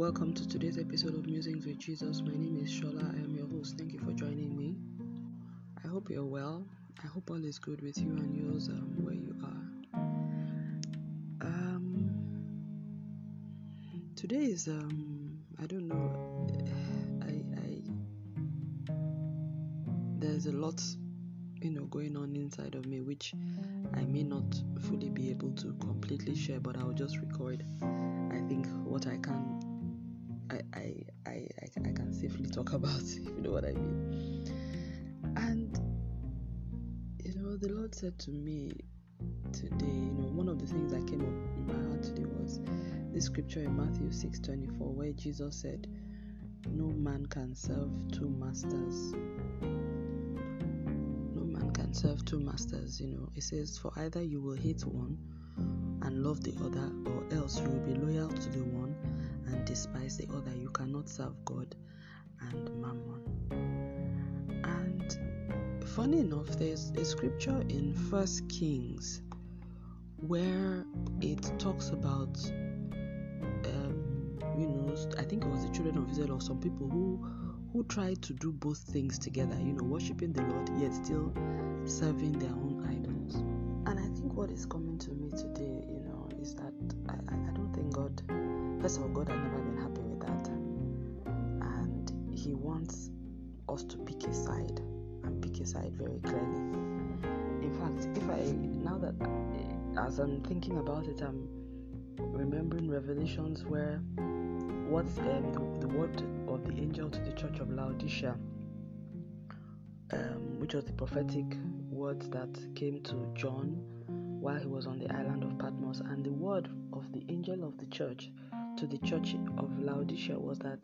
Welcome to today's episode of Musings with Jesus. My name is Shola. I am your host. Thank you for joining me. I hope you're well. I hope all is good with you and yours um, where you are. Um, today is um, I don't know. I, I there's a lot you know going on inside of me which I may not fully be able to completely share, but I'll just record. I think what I can I, I, I, I, can safely talk about, if you know what I mean. And, you know, the Lord said to me today, you know, one of the things that came up in my heart today was this scripture in Matthew 6 24, where Jesus said, No man can serve two masters. No man can serve two masters, you know. It says, For either you will hate one and love the other, or else you will be loyal to the one and despise the other. You cannot serve God and mammon. And funny enough, there's a scripture in First Kings where it talks about, um, you know, I think it was the children of Israel or some people who who tried to do both things together. You know, worshiping the Lord yet still serving their own idols. And I think what is coming to me today, you know, First of all, God has never been happy with that. And He wants us to pick a side and pick a side very clearly. In fact, if I, now that as I'm thinking about it, I'm remembering revelations where what's um, the, the word of the angel to the church of Laodicea, um, which was the prophetic words that came to John while he was on the island of Patmos, and the word of the angel of the church to the church of Laodicea was that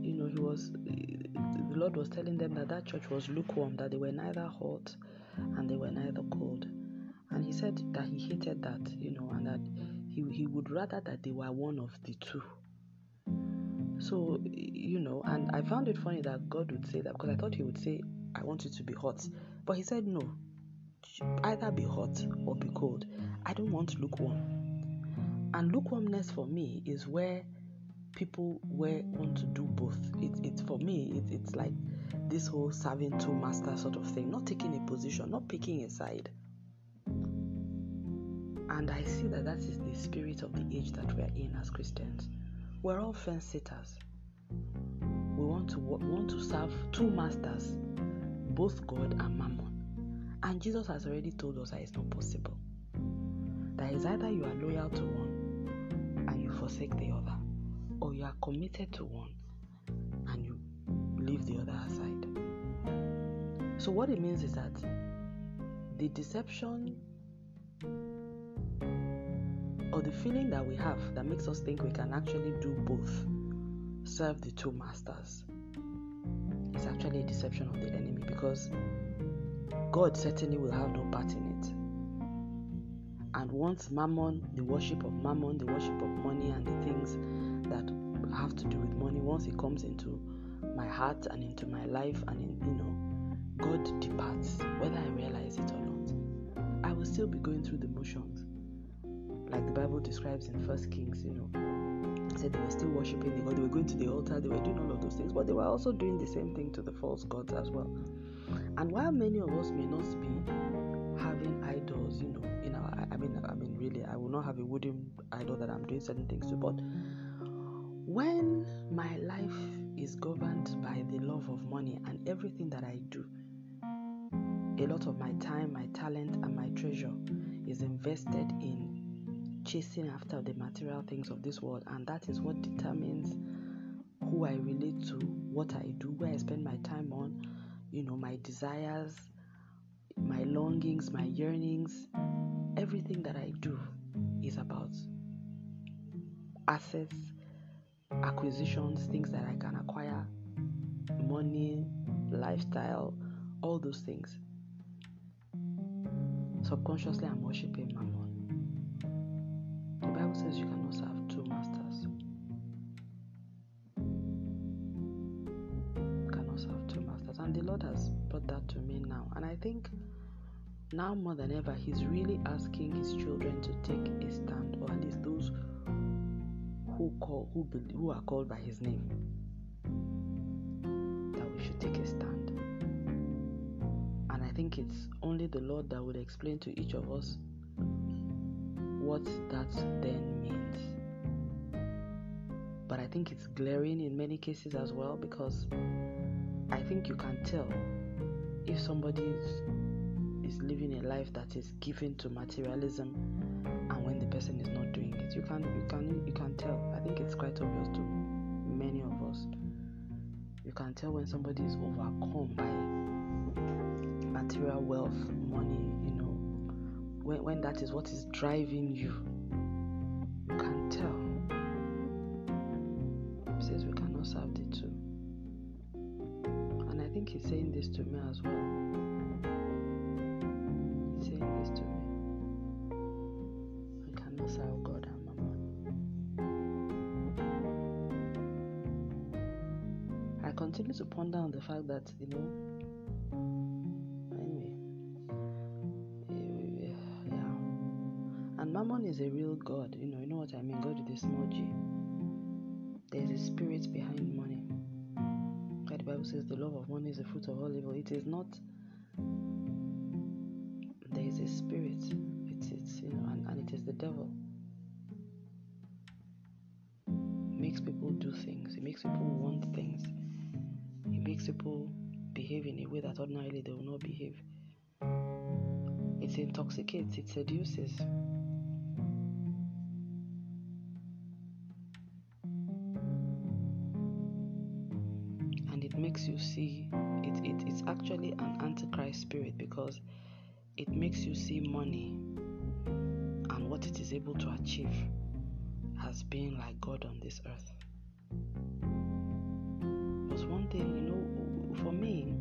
you know he was the Lord was telling them that that church was lukewarm that they were neither hot and they were neither cold. And he said that he hated that you know and that he, he would rather that they were one of the two. So you know and I found it funny that God would say that because I thought he would say I want you to be hot. But he said no either be hot or be cold. I don't want lukewarm and lukewarmness for me is where people where want to do both. It, it's for me, it, it's like this whole serving two masters sort of thing, not taking a position, not picking a side. And I see that that is the spirit of the age that we are in as Christians. We're all fence sitters. We want to want to serve two masters, both God and Mammon. And Jesus has already told us that it's not possible. That is either you are loyal to one forsake the other, or you are committed to one and you leave the other aside. So, what it means is that the deception or the feeling that we have that makes us think we can actually do both serve the two masters is actually a deception of the enemy because God certainly will have no part in it. And once mammon, the worship of mammon, the worship of money, and the things that have to do with money, once it comes into my heart and into my life, and in, you know, God departs, whether I realize it or not. I will still be going through the motions, like the Bible describes in First Kings. You know, said they were still worshiping the God, they were going to the altar, they were doing all of those things, but they were also doing the same thing to the false gods as well. And while many of us may not be having idols, you know, in our I mean I mean really I will not have a wooden idol that I'm doing certain things to, but when my life is governed by the love of money and everything that I do, a lot of my time, my talent, and my treasure is invested in chasing after the material things of this world, and that is what determines who I relate to, what I do, where I spend my time on, you know, my desires, my longings, my yearnings, everything that I do is about assets, acquisitions, things that I can acquire, money, lifestyle, all those things. Subconsciously, I'm worshiping Mammon. The Bible says you cannot serve That to me now. And I think now more than ever, He's really asking His children to take a stand, or at least those who call who who are called by His name that we should take a stand. And I think it's only the Lord that would explain to each of us what that then means. But I think it's glaring in many cases as well because I think you can tell if somebody is, living a life that is given to materialism and when the person is not doing it. You can you can you can tell. I think it's quite obvious to many of us. You can tell when somebody is overcome by material wealth money you know. When, when that is what is driving you you can tell. He says we cannot serve the two he's saying this to me as well he's saying this to me we cannot serve god and mammon i continue to ponder on the fact that you know anyway, yeah. And Mammon is a real God. You know, you know what I mean. God with a small G. There is a spirit behind money. Bible says, the love of money is the fruit of all evil. It is not. There is a spirit. It's it's you know, and, and it is the devil. It makes people do things. It makes people want things. It makes people behave in a way that ordinarily they will not behave. It intoxicates. It seduces. Makes you see it, it it's actually an antichrist spirit because it makes you see money and what it is able to achieve as being like God on this earth. But one thing, you know, for me,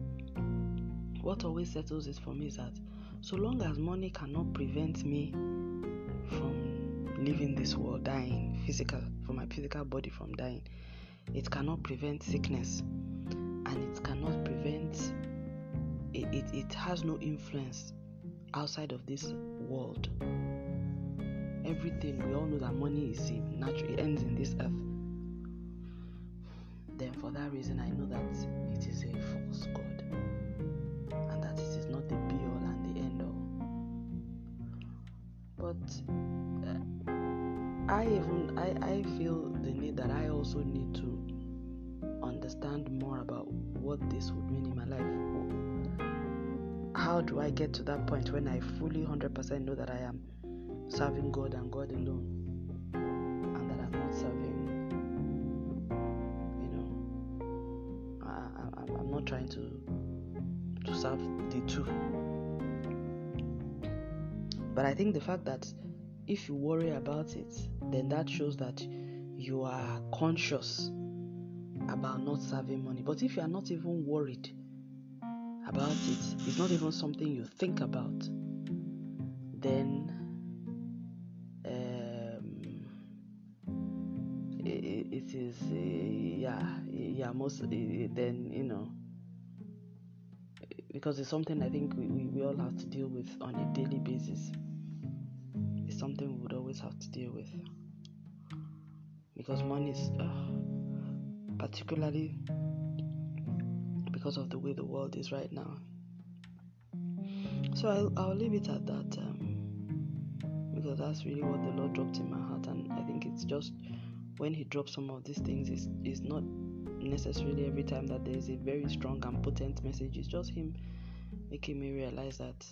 what always settles it for me is that so long as money cannot prevent me from leaving this world, dying, physical, for my physical body from dying, it cannot prevent sickness and it cannot prevent it, it, it has no influence outside of this world. Everything we all know that money is natural it ends in this earth. Then for that reason i know that it is a false god and that it is not the be all and the end all but uh, i even I, I feel understand more about what this would mean in my life. How do I get to that point when I fully 100% know that I am serving God and God alone and that I'm not serving, you know, I, am not trying to to serve the two. But I think the fact that if you worry about it, then that shows that you are conscious about not saving money. But if you are not even worried about it, it's not even something you think about, then um, it, it is uh, yeah yeah most uh, then you know because it's something I think we, we, all have to deal with on a daily basis. It's something we would always have to deal with because money is. Uh, particularly because of the way the world is right now. So I'll, I'll leave it at that um, because that's really what the Lord dropped in my heart, and I think it's just when He drops some of these things, it's, it's not necessarily every time that there is a very strong and potent message, it's just Him making me realize that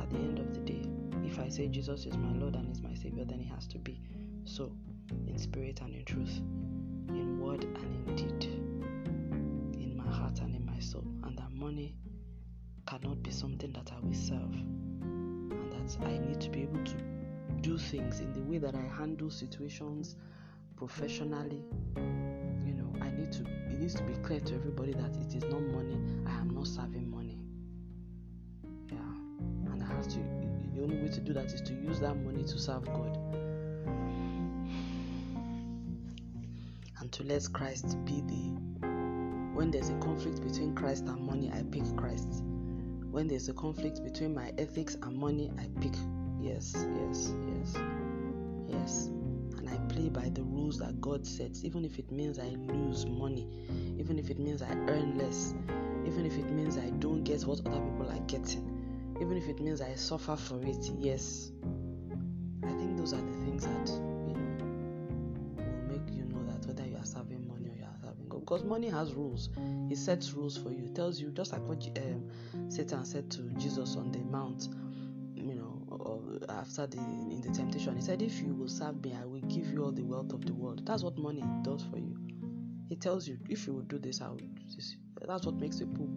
at the end of the day, if I say Jesus is my Lord and is my Savior, then He has to be so in spirit and in truth, in word and in deed, in my heart and in my soul, and that money cannot be something that I will serve, and that I need to be able to do things in the way that I handle situations professionally. You know, I need to, it needs to be clear to everybody that it is not money, I am not serving money. Yeah, and I have to, the only way to do that is to use that money to serve God to let Christ be the. When there's a conflict between Christ and money, I pick Christ. When there's a conflict between my ethics and money, I pick yes, yes, yes, yes. And I play by the rules that God sets, even if it means I lose money, even if it means I earn less, even if it means I don't get what other people are getting, even if it means I suffer for it, yes. I think those are the things that Because money has rules. It sets rules for you. It tells you just like what um, Satan said to Jesus on the mount you know, after the in the temptation. He said, If you will serve me, I will give you all the wealth of the world. That's what money does for you. It tells you if you will do this, I will do this. That's what makes people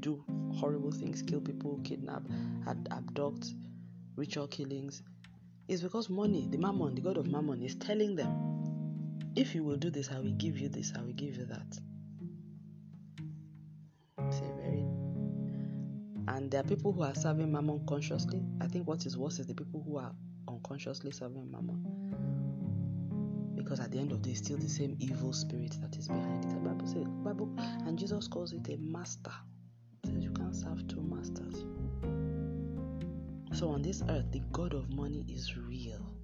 do horrible things, kill people, kidnap, ad- abduct, ritual killings. It's because money, the mammon, the god of mammon, is telling them, if you will do this, I will give you this, I will give you that. It's very and there are people who are serving mammon consciously. I think what is worse is the people who are unconsciously serving mammon. Because at the end of the day, it's still the same evil spirit that is behind it. The Bible says, Bible, and Jesus calls it a master. says you can't serve two masters. So on this earth, the God of money is real.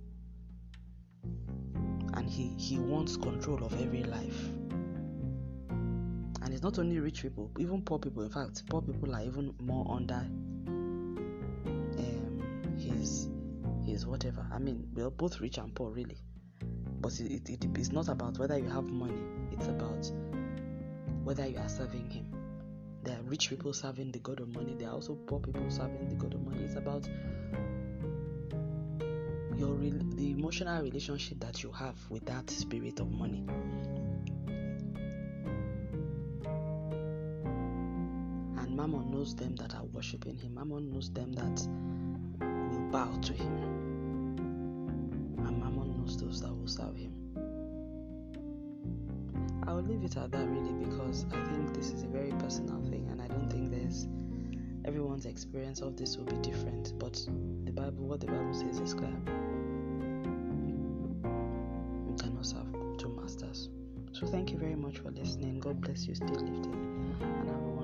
He, he wants control of every life and it's not only rich people, even poor people. In fact, poor people are even more under um, his his whatever. I mean, we're both rich and poor, really. But it, it, it's not about whether you have money. It's about whether you are serving Him. There are rich people serving the God of money. There are also poor people serving the God of money. It's about emotional relationship that you have with that spirit of money And Mammon knows them that are worshipping him. Mammon knows them that will bow to him. And Mammon knows those that will serve him. I will leave it at that really because I think this is a very personal thing and I don't think there's everyone's experience of this will be different. But the Bible, what the Bible says is clear. So thank you very much for listening. God bless you. Stay lifted and have a